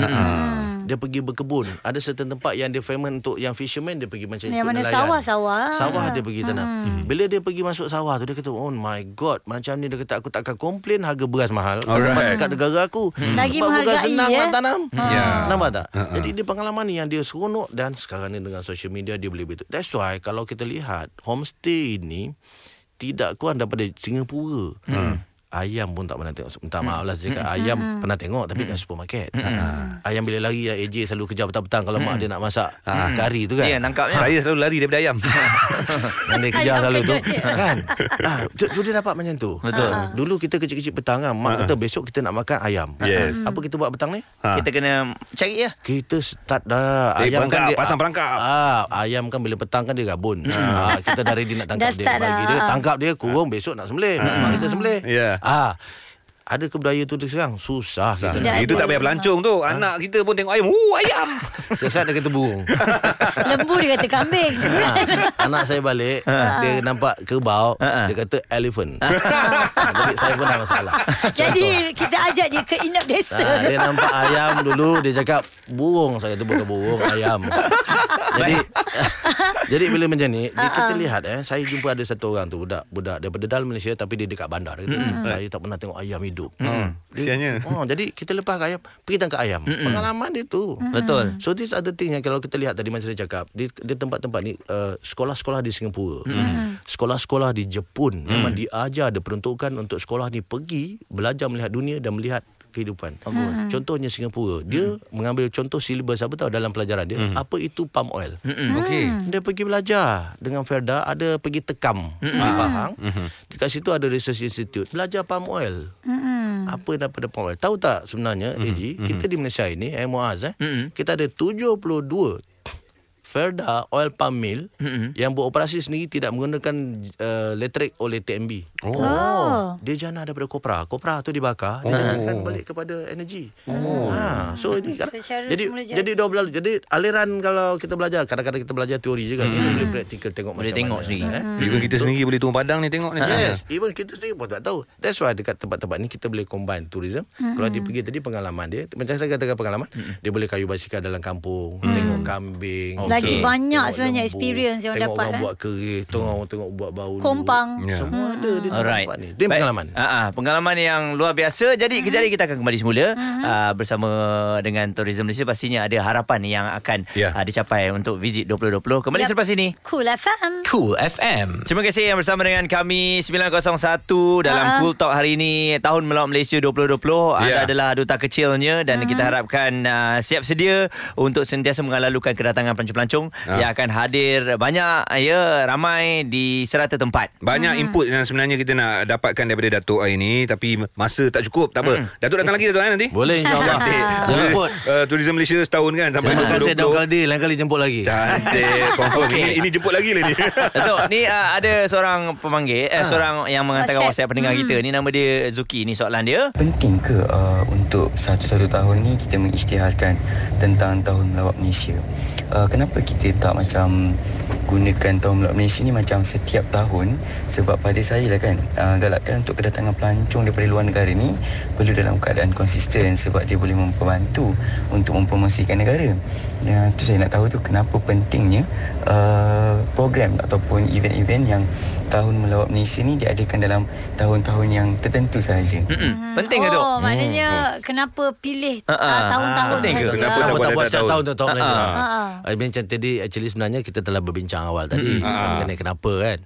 Dia pergi berkebun. Ada certain tempat Yang dia famous Untuk yang fisherman Dia pergi macam Yang ikut mana nelayan. sawah-sawah. Sawah dia pergi tanam. Bila dia pergi masuk sawah tu Dia kata Oh my god Macam ni dia kata Aku takkan komplain Harga beras mahal. Alright. Dekat negara aku. Lagi Sebab bukan senang ya. nak tanam. Ya. Nampak tak? Jadi dia pengalaman ni Yang dia seronok Dan sekarang ni dengan social media Dia boleh betul. That's why Kalau kita lihat Homestay ini Tidak kurang daripada Singapura Ayam pun tak pernah tengok. Minta maaf lah saya cakap Ayam pernah tengok Tapi kat supermarket. Ayam bila lari AJ selalu kejar petang-petang Kalau mak dia nak masak Kari tu kan. Dia nangkapnya. Saya selalu lari daripada ayam. yang dia kejar Ayam selalu tu. dia. Kan? Ah, tu, dia dapat macam tu. Betul. Ah. Dulu kita kecil-kecil petang kan Mak kata besok kita nak makan ayam. Yes. Apa kita buat petang ni? Ha. Kita kena cari lah. Kita start dah. Cari Ayam kan perangkap, dia pasang perangkap. ah, Ayam kan bila petang kan dia gabun ah, Kita dah ready nak tangkap dia. Bagi dia Tangkap dia kurung Besok nak sembelih. Mak kita sembelih. Ya. Ah, Ada ke budaya tu sekarang? Susah kita Tidak nak ada. Itu tak payah pelancong tu. Anak kita pun tengok ayam. Uh, ayam. Sesat dia kata burung Lembu dia kata kambing. Ah, Anak saya balik Dia nampak kerbau Ha. Dia kata elephant Ah, Jadi saya pun dah masalah Jadi kita ajak dia ke inap desa. Ha, dia nampak ayam dulu Dia cakap burung Saya kata bukan burung Ayam Jadi Jadi bila macam ni dia, Kita lihat eh Saya jumpa ada satu orang tu Budak budak daripada dalam Malaysia Tapi dia dekat bandar dia kata, Saya tak pernah tengok ayam hidup Hmm. Kesiannya. oh, Jadi kita lepas ayam Pergi tangkap ayam. Pengalaman dia tu. Betul. So these are the things yang kalau kita lihat tadi macam saya cakap di, di tempat-tempat ni uh, sekolah-sekolah di Singapura, sekolah-sekolah di Jepun. Memang diajar ada peruntukan untuk sekolah ni pergi belajar melihat dunia dan melihat kehidupan. Contohnya Singapura, dia mengambil contoh silibus apa tahu dalam pelajaran dia, apa itu palm oil. Okey. Dia pergi belajar dengan Ferda. Ada pergi tekam di Pahang. Dekat situ ada research institute. Belajar palm oil. Apa daripada palm oil? Tahu tak sebenarnya AG, kita di Malaysia ini eh Muaz eh, kita ada 72 Ferda oil palm mill yang beroperasi sendiri tidak menggunakan uh, elektrik oleh TMB. Oh. Dia jana daripada kopra. Kopra tu dibakar, dia janakan balik kepada energi. Oh. Ha, so ini kan. Jadi jadi. jadi dua belah jadi aliran kalau kita belajar kadang-kadang kita belajar teori je kan. Ini boleh praktikal tengok Boleh macam tengok mana. sendiri. Eh? Even kita sendiri boleh turun padang ni tengok ni. Yes, even kita sendiri pun tak tahu. That's why dekat tempat-tempat ni kita boleh combine tourism. Mm-hmm. Kalau dia pergi tadi pengalaman dia, macam saya katakan pengalaman, mm-hmm. dia boleh kayu basikal dalam kampung, mm. tengok kambing. Lagi Lagi Betul. banyak Tengok sebenarnya lembu, experience yang tengok dapat. orang eh. buat kerih, tengok orang tengok buat bau. Kompang. Ya. Semua ada di Alright. tempat ni. Dia pengalaman. Ah, pengalaman yang luar biasa. Jadi kejap lagi kita akan kembali semula ah, bersama dengan Tourism Malaysia pastinya ada harapan yang akan Ya. ah, dicapai untuk visit 2020. Kembali Yap. selepas ini. Cool FM. Cool FM. Terima kasih yang bersama dengan kami 901 dalam Ah. Cool Talk hari ini tahun melawat Malaysia 2020 anda Ya. adalah duta kecilnya dan Hmm. kita harapkan uh, siap sedia untuk sentiasa mengalalukan kedatangan pelancong-pelancong Ah. yang akan hadir banyak ya ramai di serata tempat. Banyak input yang sebenarnya kita nak dapatkan daripada Datuk hari ni tapi masa tak cukup. Tak apa. Datuk datang lagi Datuk kan nanti? Boleh insyaAllah. Luput. Uh, Tourism Malaysia setahun kan sampai Terima kasih 2020. Kaldi. Lain kali jemput lagi. Cantik. Confirm. Okey. Ini, ini jemput lagi lah ni. Datuk, ni uh, ada seorang pemanggil, eh, seorang yang menghantarkan WhatsApp. WhatsApp pendengar kita. Ni nama dia Zuki. Ni soalan dia. Penting ke uh, untuk satu-satu tahun ni kita mengisytiharkan tentang tahun melawat Malaysia? Uh, kenapa kita tak macam gunakan tahun melawat Malaysia ni macam setiap tahun? Sebab pada saya lah kan, uh, galakkan untuk kedatangan pelancong daripada luar negara ni perlu dalam keadaan konsisten sebab dia boleh membantu untuk mempromosikan negara. Dan tu saya nak tahu tu kenapa pentingnya uh, program ataupun event-event yang tahun melawat Malaysia ni diadakan dalam tahun-tahun yang tertentu sahaja. Mm-mm. Penting ke tu? Oh, maknanya kenapa pilih ah, tahun-tahun Penting ke? saja? Kenapa tak buat setiap tahun? tahun Malaysia? I macam tadi actually sebenarnya kita telah berbincang awal tadi Hmm. Mengenai kenapa kan.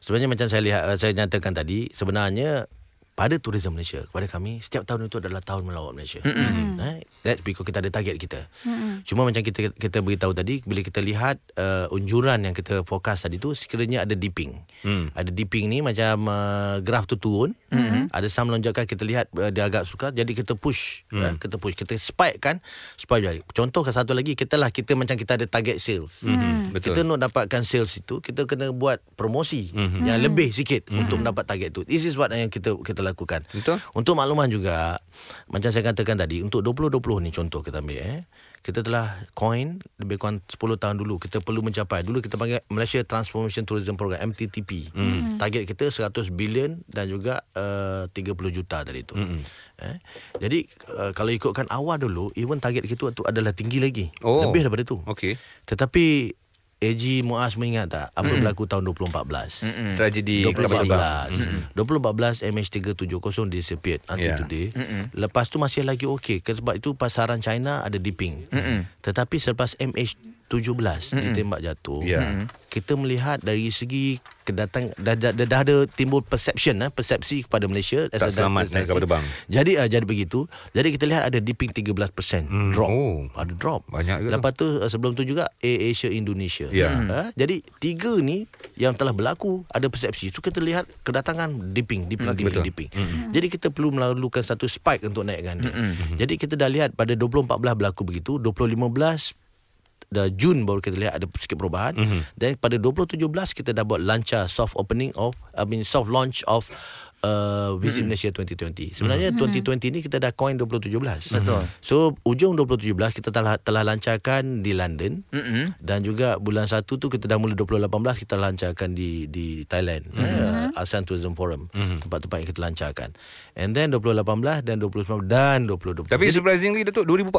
Sebenarnya macam saya lihat saya nyatakan tadi sebenarnya pada Tourism Malaysia kepada kami setiap tahun itu adalah tahun melawat Malaysia. Mm-hmm. Eh, that because kita ada target kita. Mm-hmm. Cuma macam kita kita beritahu tadi bila kita lihat uh, unjuran yang kita fokus tadi tu sekiranya ada dipping. Hmm. Ada dipping ni macam uh, graf tu turun. Mm-hmm. Ada some lonjakan kita lihat uh, dia agak suka jadi kita push. Mm. Uh, kita push kita spike kan spike jadi. Contoh satu lagi kita lah kita macam kita ada target sales. Mhm, betul. Kita nak dapatkan sales itu kita kena buat promosi mm-hmm. yang lebih sikit mm-hmm. untuk mendapat target tu. This is what yang kita kita lakukan. Betul. Untuk makluman juga macam saya katakan tadi untuk 2020 ni contoh kita ambil eh. Kita telah coin lebih kurang 10 tahun dulu kita perlu mencapai dulu kita panggil Malaysia Transformation Tourism Program MTTP. Mm. Target kita 100 bilion dan juga uh, 30 juta tadi tu. Mm. Eh? Jadi uh, kalau ikutkan awal dulu even target kita tu adalah tinggi lagi. Oh. Lebih daripada tu. Okey. Tetapi AG Muaz mengingat tak apa mm. berlaku tahun 2014? Mm. Tragedi Kapal Terbang. 2014 mm. MH370 disappeared until Yeah. today. Mm-mm. Lepas tu masih lagi okey sebab itu pasaran China ada dipping. Mm-mm. Tetapi selepas MH17 ditembak jatuh, Yeah. kita melihat dari segi kedatang dah, dah, dah, dah ada timbul perception eh, persepsi kepada Malaysia Tak selamat naik kapal terbang. Jadi uh, jadi begitu. Jadi kita lihat ada dipping 13% Hmm. drop. Oh. Ada drop. Banyak tu? Lepas tu uh, sebelum tu juga Air Asia Indonesia. Ya. Uh, jadi tiga ni yang telah berlaku ada persepsi. So kita lihat kedatangan dipping, dipping, Hmm, dipping, betul. dipping. Jadi kita perlu melalukan satu spike untuk naikkan dia. Jadi kita dah lihat pada 2014 berlaku begitu, 2015 dah Jun baru kita lihat ada sikit perubahan. Mhm. Dan pada 2017 kita dah buat lancar soft opening of I mean soft launch of uh, Visit Malaysia 2020. Sebenarnya 2020 ni kita dah coin 2017. Betul. So ujung 2017 kita telah telah lancarkan di London Mm-mm. dan juga bulan 1 tu kita dah mula 2018 kita lancarkan di di Thailand. Uh, ASEAN Tourism Forum. Tempat-tempat yang kita lancarkan. And then 2018 dan 2019 dan 2020. Tapi surprisingly Datuk 2014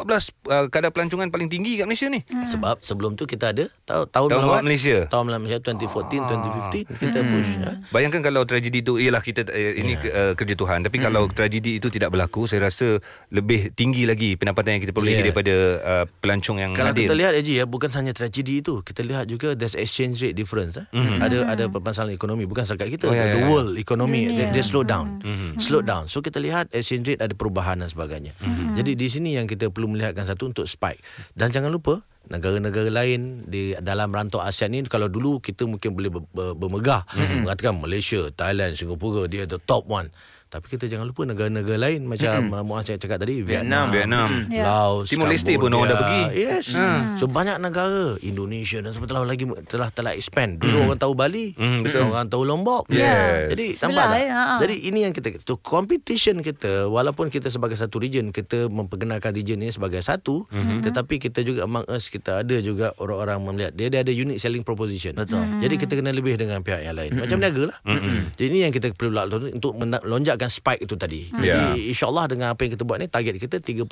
uh, kadar pelancongan paling tinggi kat Malaysia ni. Sebab sebelum tu kita ada tahun tahun melawat Malaysia. Tahun melawat Malaysia 2014 2015 kita push ya. Bayangkan kalau tragedi itu ialah kita uh, ini yeah. uh, kerja Tuhan. Tapi kalau tragedi itu tidak berlaku saya rasa lebih tinggi lagi pendapatan yang kita peroleh Yeah. daripada uh, pelancong yang Kalau hadir. kita lihat Haji ya bukan hanya tragedi itu. Kita lihat juga there's exchange rate difference eh. ada ada permasalahan ekonomi. Bukan setakat kita Oh, ya, the ya, ya. world economy Dunia. dia, dia slow down. Slow down. So kita lihat exchange rate ada perubahan dan sebagainya. Jadi di sini yang kita perlu melihatkan satu untuk spike. Dan jangan lupa negara-negara lain di dalam rantau ASEAN ni kalau dulu kita mungkin boleh ber, ber, bermegah. Mengatakan Malaysia, Thailand, Singapura dia the top one tapi kita jangan lupa negara-negara lain macam mm-hmm. Muaz cakap, cakap tadi Vietnam. Vietnam. Ya. Laos, Timor Leste pun orang dah pergi. Yes. So banyak negara Indonesia dan sebagainya telah lagi telah telah expand. Dulu orang tahu Bali, Hmm, betul. orang tahu Lombok. Yes. Jadi Sebelah, nampak tak? eh, ha. Jadi ini yang kita so competition kita walaupun kita sebagai satu region kita memperkenalkan region ini sebagai satu, tetapi kita juga among us kita ada juga orang-orang melihat dia, dia ada unique selling proposition. Betul. Jadi kita kena lebih dengan pihak yang lain. Macam niaga lah. Jadi ini yang kita perlu lakukan untuk mena- lonjak menyebabkan spike itu tadi. Ya. Jadi insya-Allah dengan apa yang kita buat ni target kita 30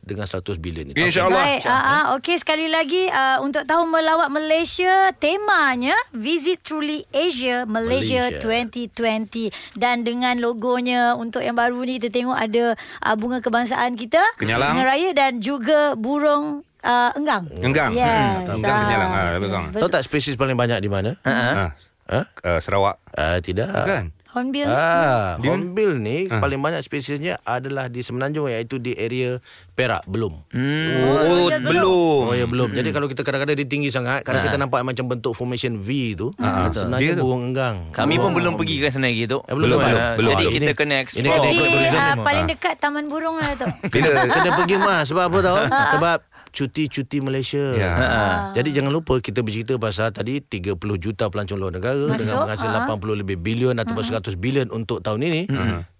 dengan 100 bilion itu. InsyaAllah. Baik, uh, uh, okey sekali lagi uh, untuk tahun melawat Malaysia temanya Visit Truly Asia Malaysia, Malaysia. 2020 dan dengan logonya untuk yang baru ni kita tengok ada uh, bunga kebangsaan kita Kenyalang. bunga raya dan juga burung uh, enggang. Enggang. Yes. Hmm, enggang Ah. kenyalang. Ah, enggang. Tahu tak spesies paling banyak di mana? Ah, Ha? uh, Sarawak. Uh, tidak. Bukan? Hornbill. Ah, Dia- hornbill ni Ah. paling banyak spesiesnya adalah di Semenanjung iaitu di area Perak belum. Oh, ya, belum. Oh ya belum. Jadi kalau kita kadang-kadang dia tinggi sangat, kadang kita nampak macam bentuk formation V tu, sebenarnya Dia burung enggang. Kami pun belum pergi kan sebenarnya gitu. Eh, belum, Ah, belum, belum. Jadi Ini- kita kena ini explore. kena Tapi tourism uh, paling ah. dekat Taman Burung lah tu. Bila? Kena pergi mas Sebab apa tahu Sebab cuti-cuti Malaysia Ya. ha. Jadi jangan lupa Kita bercerita pasal Tadi 30 juta pelancong luar negara Masuk, Dengan menghasil ha. 80 lebih bilion Ataupun 100 bilion Untuk tahun ini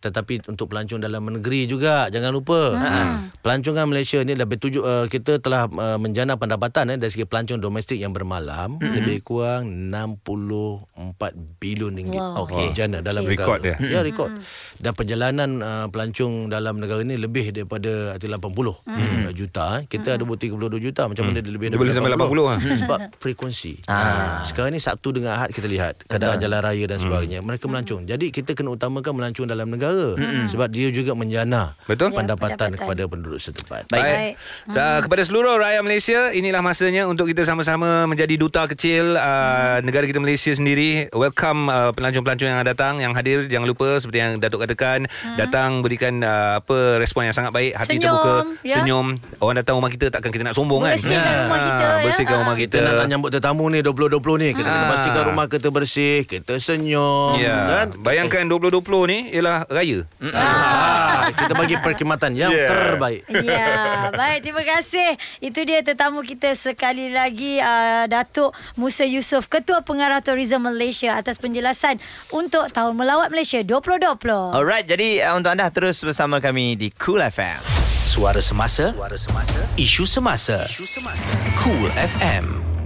Tetapi untuk pelancong dalam negeri juga Jangan lupa Pelancongan Malaysia ni Lebih tujuh uh, Kita telah uh, menjana pendapatan eh, Dari segi pelancong domestik yang bermalam Lebih kurang 64 bilion ringgit Wow. Okey. Jana dalam negara Rekod dia. Ya rekod Dan perjalanan uh, pelancong dalam negara ni Lebih daripada arti 80 hmm. juta eh. Kita ada buat 32 juta Macam mana dia lebih Dia boleh sampai 80 lah. Sebab frekuensi Ah. Sekarang ni Sabtu dengan Ahad kita lihat Keadaan jalan raya dan sebagainya Mereka melancong Jadi kita kena utamakan melancong dalam negara Sebab dia juga menjana Betul. Pendapatan pendapatan. kepada penduduk setempat Baik. Uh, kepada seluruh rakyat Malaysia, inilah masanya untuk kita sama-sama menjadi duta kecil uh, negara kita Malaysia sendiri. Welcome uh, pelancong-pelancong yang datang, yang hadir. Jangan lupa seperti yang Datuk katakan, datang berikan uh, apa respon yang sangat baik, hati Senyum, terbuka, ya. senyum. Orang datang rumah kita takkan kita nak sombong kan? Bersihkan rumah kita, ya. Bersihkan rumah kita kita. nak, nak nyambut tetamu ni 2020 ni Kita kena Ah. pastikan rumah kita bersih Kita senyum Ya. kan? Bayangkan 2020 ni ialah raya. ah, Kita bagi perkhidmatan yang Yeah. terbaik Ya, baik terima kasih. Itu dia tetamu kita sekali lagi uh, Datuk Musa Yusof, Ketua Pengarah Tourism Malaysia atas penjelasan untuk tahun melawat Malaysia 2020. Alright, jadi uh, untuk anda terus bersama kami di Cool FM. Suara semasa, suara semasa, isu semasa, isu semasa. Cool FM.